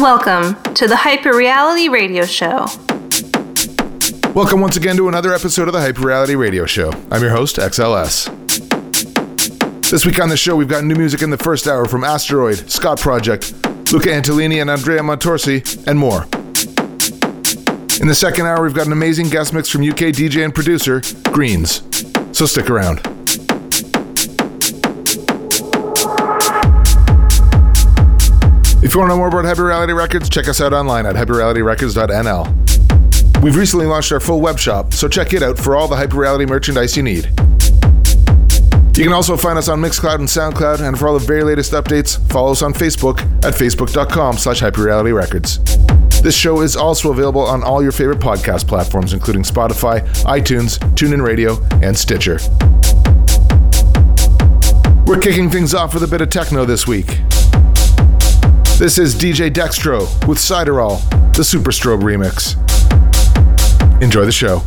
Welcome to the Hyper Reality Radio Show. Welcome once again to another episode of the Hyper Reality Radio Show. I'm your host, XLS. This week on the show, we've got new music in the first hour from Asteroid, Scott Project, Luca Antolini, and Andrea Montorsi, and more. In the second hour, we've got an amazing guest mix from UK DJ and producer, Greens. So stick around. If you want to know more about Hyper Reality Records, check us out online at hyperrealityrecords.nl. We've recently launched our full web shop, so check it out for all the Hyper Reality merchandise you need. You can also find us on Mixcloud and SoundCloud, and for all the very latest updates, follow us on Facebook at facebook.com slash hyperrealityrecords. This show is also available on all your favorite podcast platforms, including Spotify, iTunes, TuneIn Radio, and Stitcher. We're kicking things off with a bit of techno this week. This is DJ Dextro with Siderall, the Super Strobe remix. Enjoy the show.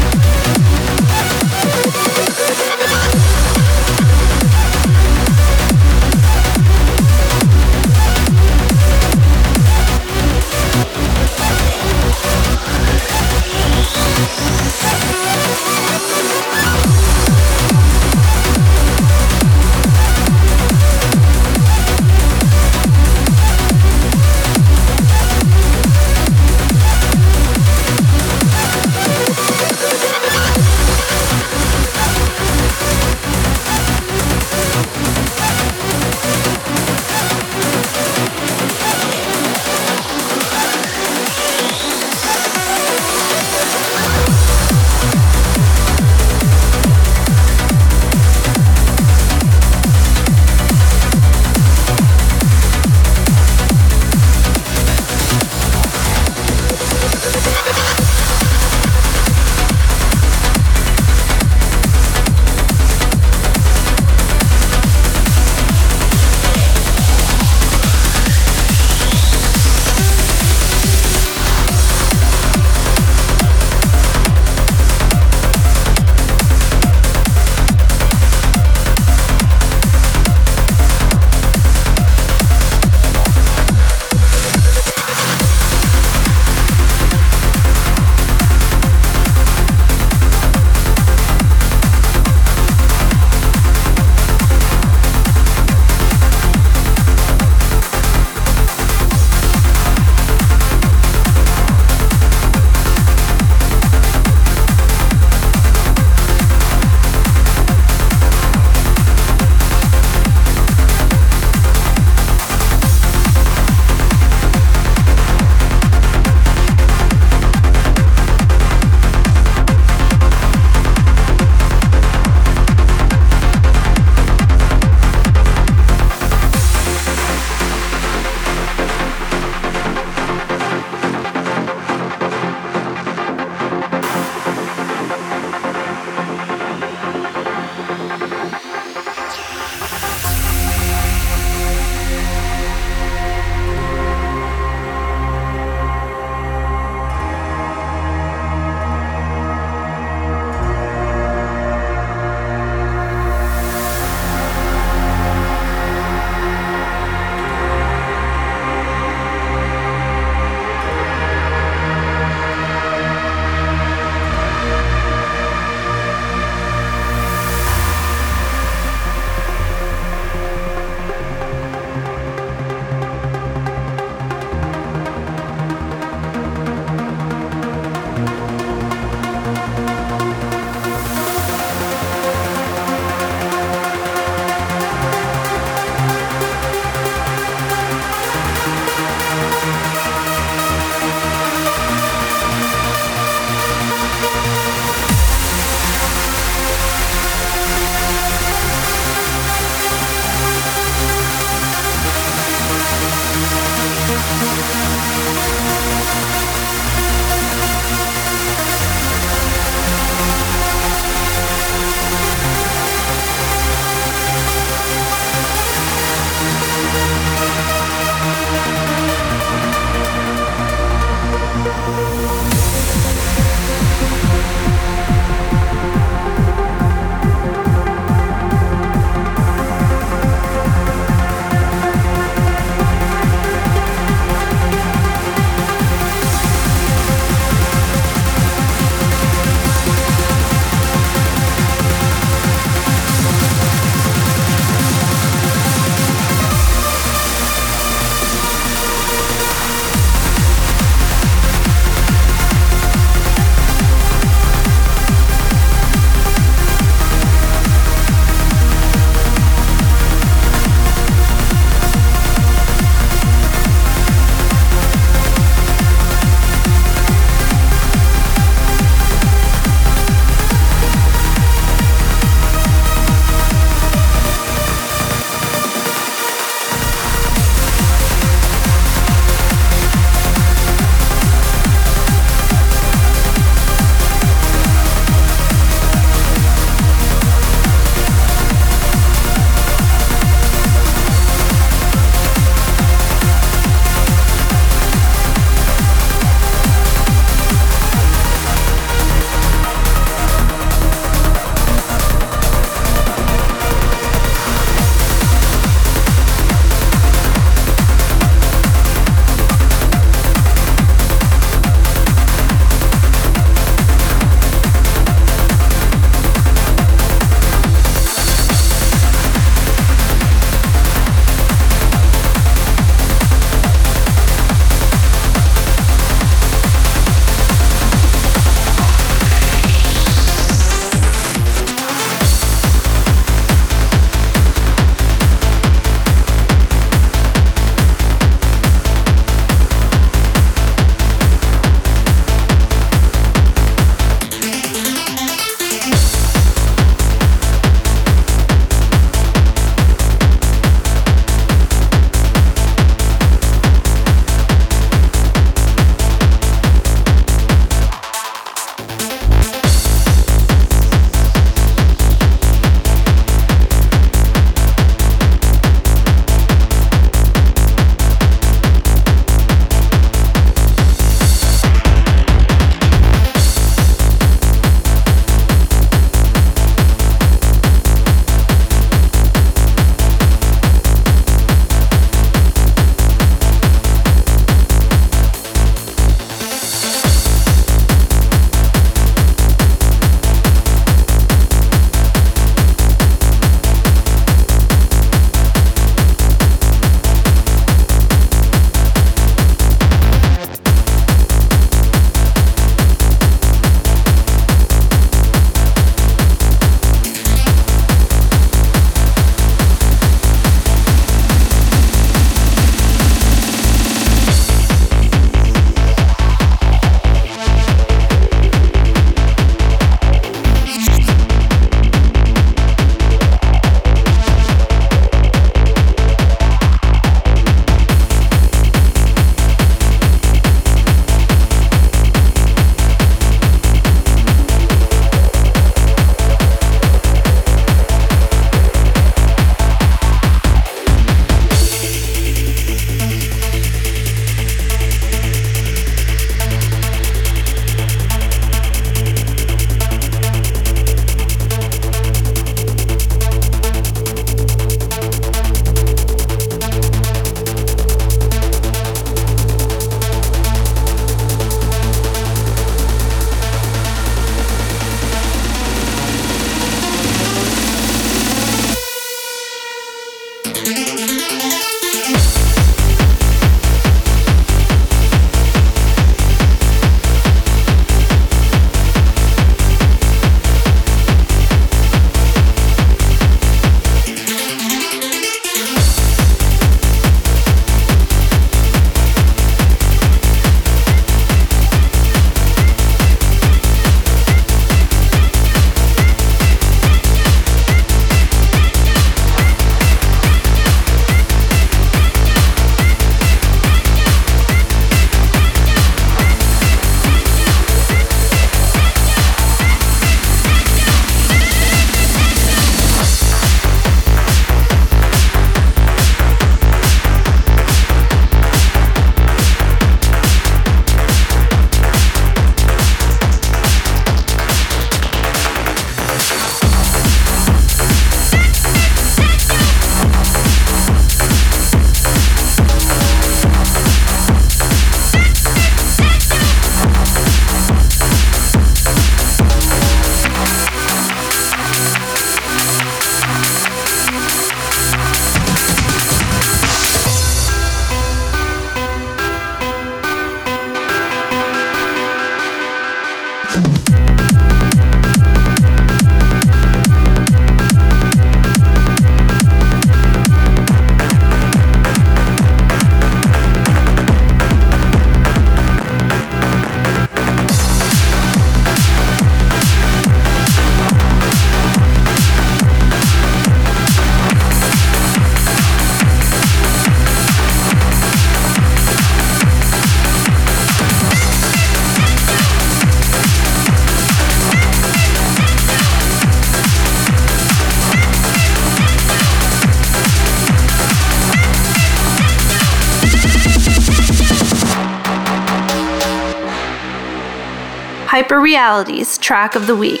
Hyperreality's track of the week.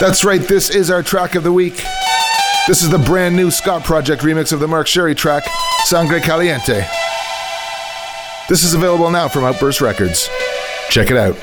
That's right, this is our track of the week. This is the brand new Scot Project remix of the Mark Sherry track, Sangre Caliente. This is available now from Outburst Records. Check it out.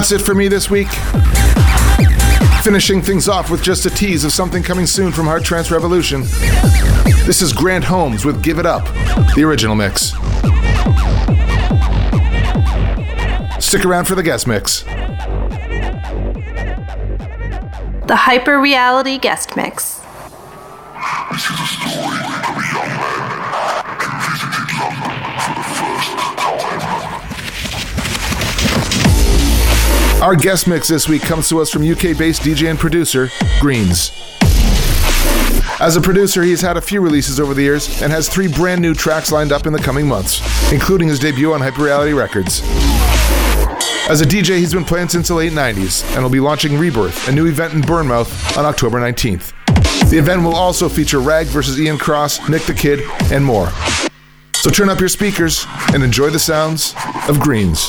That's it for me this week. Finishing things off with just a tease of something coming soon from Heart Trance Revolution. This is Grant Holmes with Give It Up, the original mix. Stick around for the guest mix. The Hyper Reality Guest Mix. Our guest mix this week comes to us from UK based DJ and producer, Greens. As a producer, he's had a few releases over the years and has three brand new tracks lined up in the coming months, including his debut on Hyperreality Records. As a DJ, he's been playing since the late 90s and will be launching Rebirth, a new event in Bournemouth, on October 19th. The event will also feature Rag versus Ian Cross, Nick the Kid, and more. So turn up your speakers and enjoy the sounds of Greens.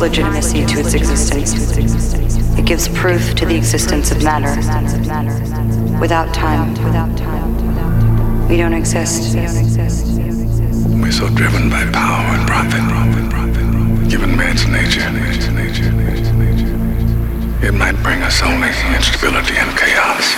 legitimacy to its existence. It gives proof to the existence of matter. Without time, we don't exist. We're so driven by power and profit, given man's nature. It might bring us only instability and chaos.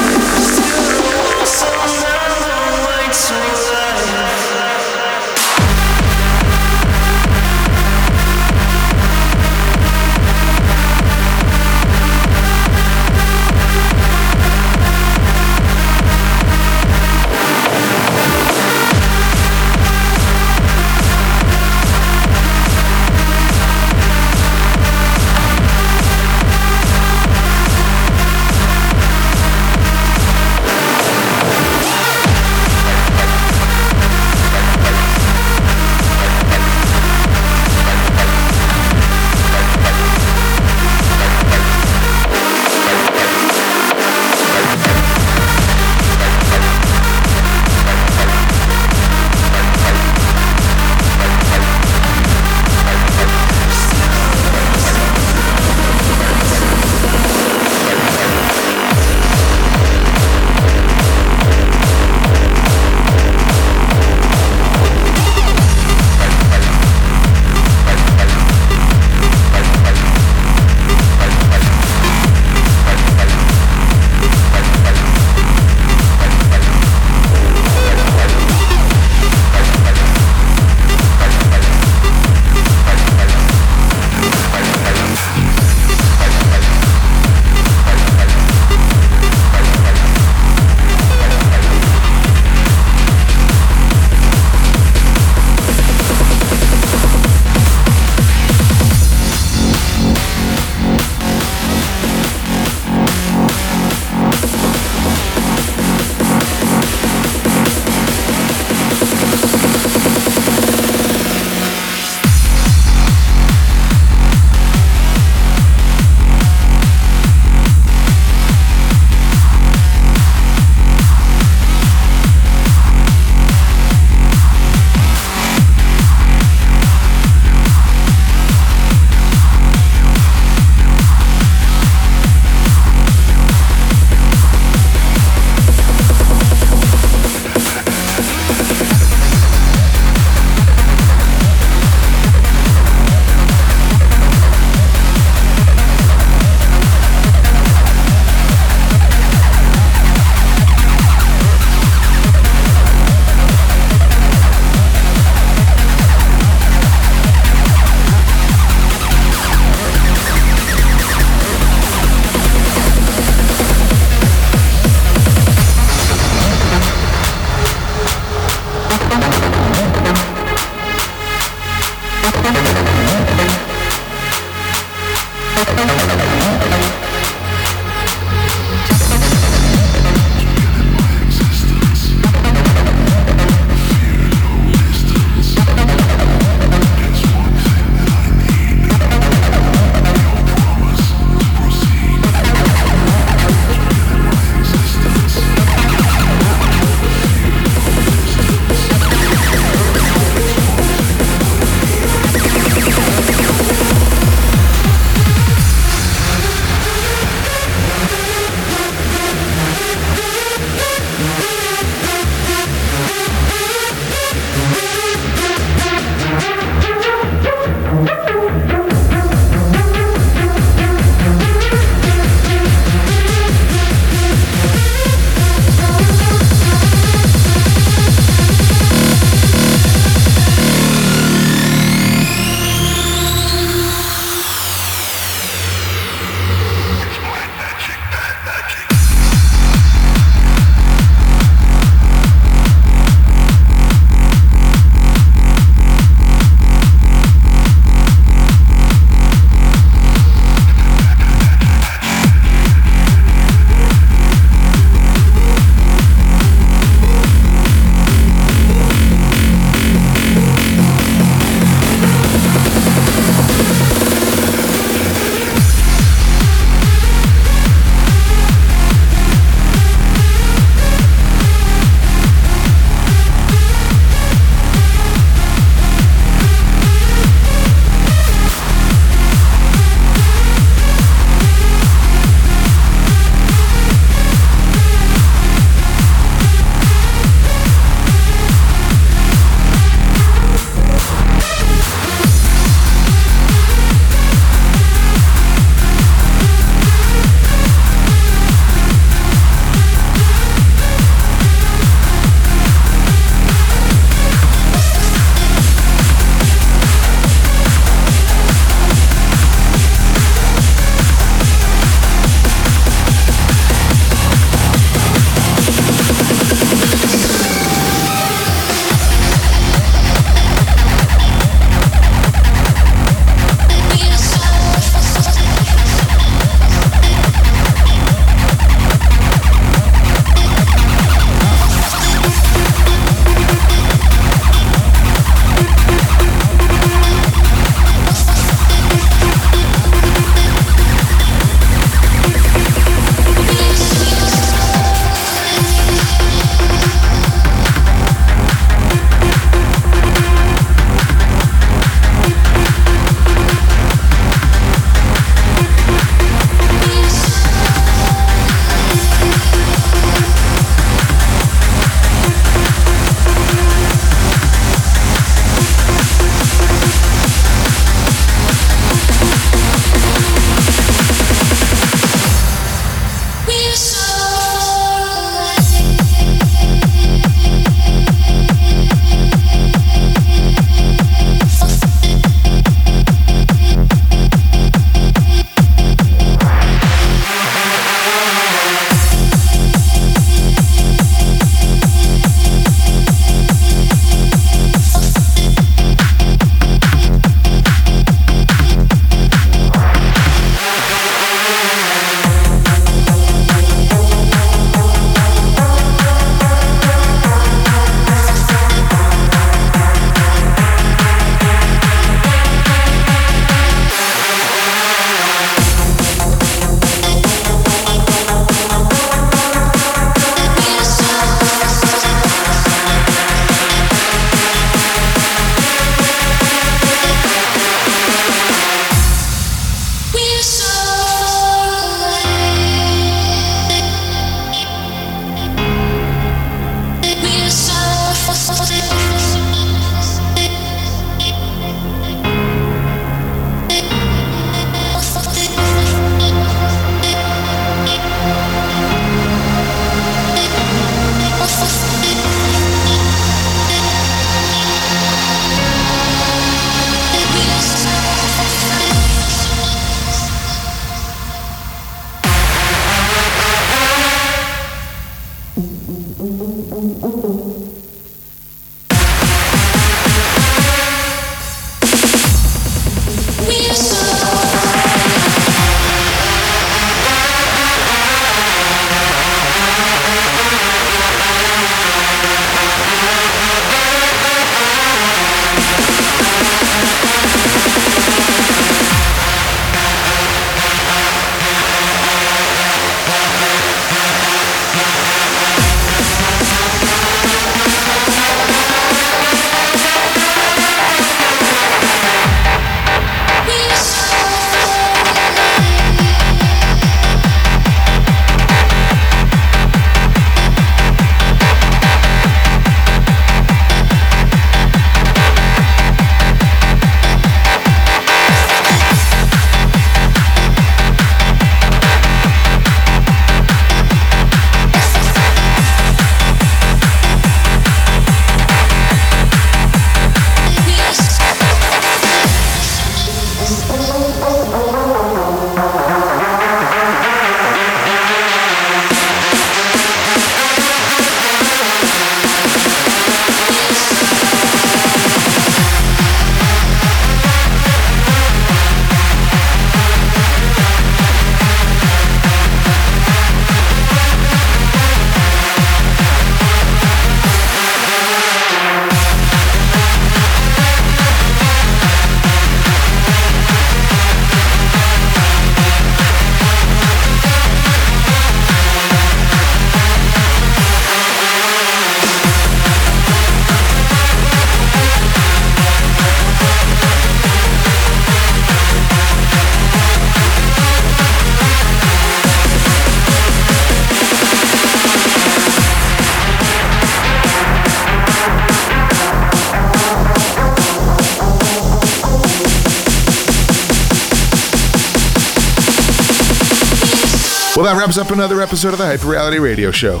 Well, that wraps up another episode of the Hyper Reality Radio Show.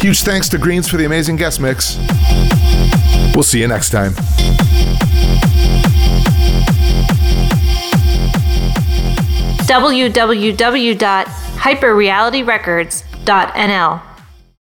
Huge thanks to Greens for the amazing guest mix. We'll see you next time. www.hyperrealityrecords.nl